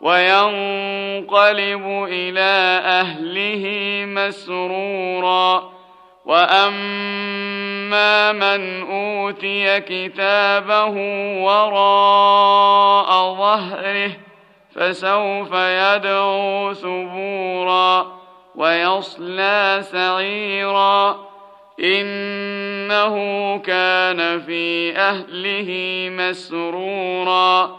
وينقلب إلى أهله مسرورا. وأما من أوتي كتابه وراء ظهره فسوف يدعو ثبورا ويصلى سعيرا. إنه كان في أهله مسرورا.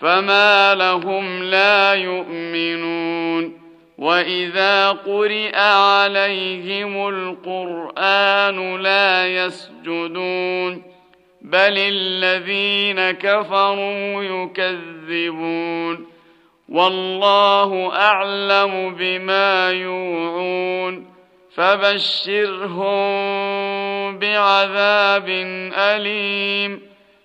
فما لهم لا يؤمنون واذا قرئ عليهم القران لا يسجدون بل الذين كفروا يكذبون والله اعلم بما يوعون فبشرهم بعذاب اليم